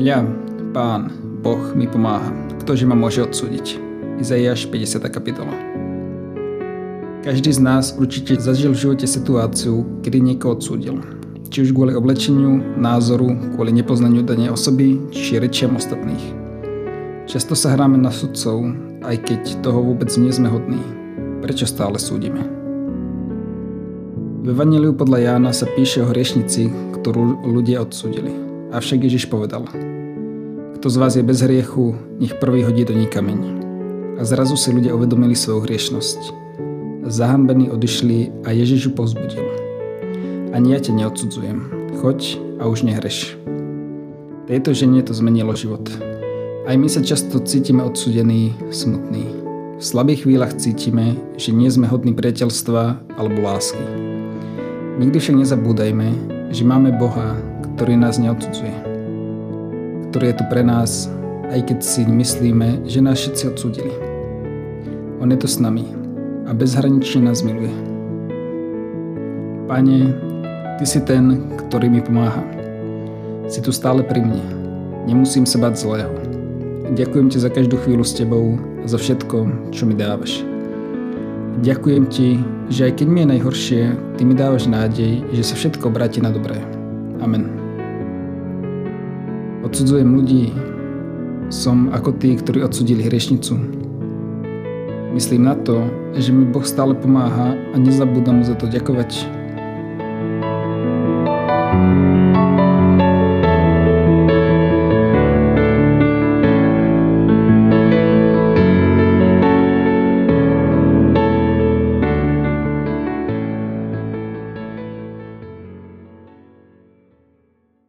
Hľa, pán, Boh mi pomáha. Ktože ma môže odsúdiť? Izaiáš 50. kapitola. Každý z nás určite zažil v živote situáciu, kedy niekoho odsúdil. Či už kvôli oblečeniu, názoru, kvôli nepoznaniu danej osoby, či rečiam ostatných. Často sa hráme na sudcov, aj keď toho vôbec nie sme hodní. Prečo stále súdime? V Evangeliu podľa Jána sa píše o hriešnici, ktorú ľudia odsúdili. Avšak Ježiš povedal, kto z vás je bez hriechu, nech prvý hodí do ní kameň. A zrazu si ľudia uvedomili svoju hriešnosť. Zahambení odišli a Ježiš ju povzbudil. Ani ja ťa neodsudzujem. Choď a už nehreš. Tejto žene to zmenilo život. Aj my sa často cítime odsudení, smutní. V slabých chvíľach cítime, že nie sme hodní priateľstva alebo lásky. Nikdy však nezabúdajme, že máme Boha, ktorý nás neodsudzuje. Ktorý je tu pre nás, aj keď si myslíme, že nás všetci odsudili. On je tu s nami a bezhranične nás miluje. Pane, Ty si ten, ktorý mi pomáha. Si tu stále pri mne. Nemusím sa bať zlého. Ďakujem Ti za každú chvíľu s Tebou a za všetko, čo mi dávaš. Ďakujem Ti, že aj keď mi je najhoršie, Ty mi dávaš nádej, že sa všetko obráti na dobré. Amen. Odsudzujem ľudí. Som ako tí, ktorí odsudili hriešnicu. Myslím na to, že mi Boh stále pomáha a nezabúdam mu za to ďakovať.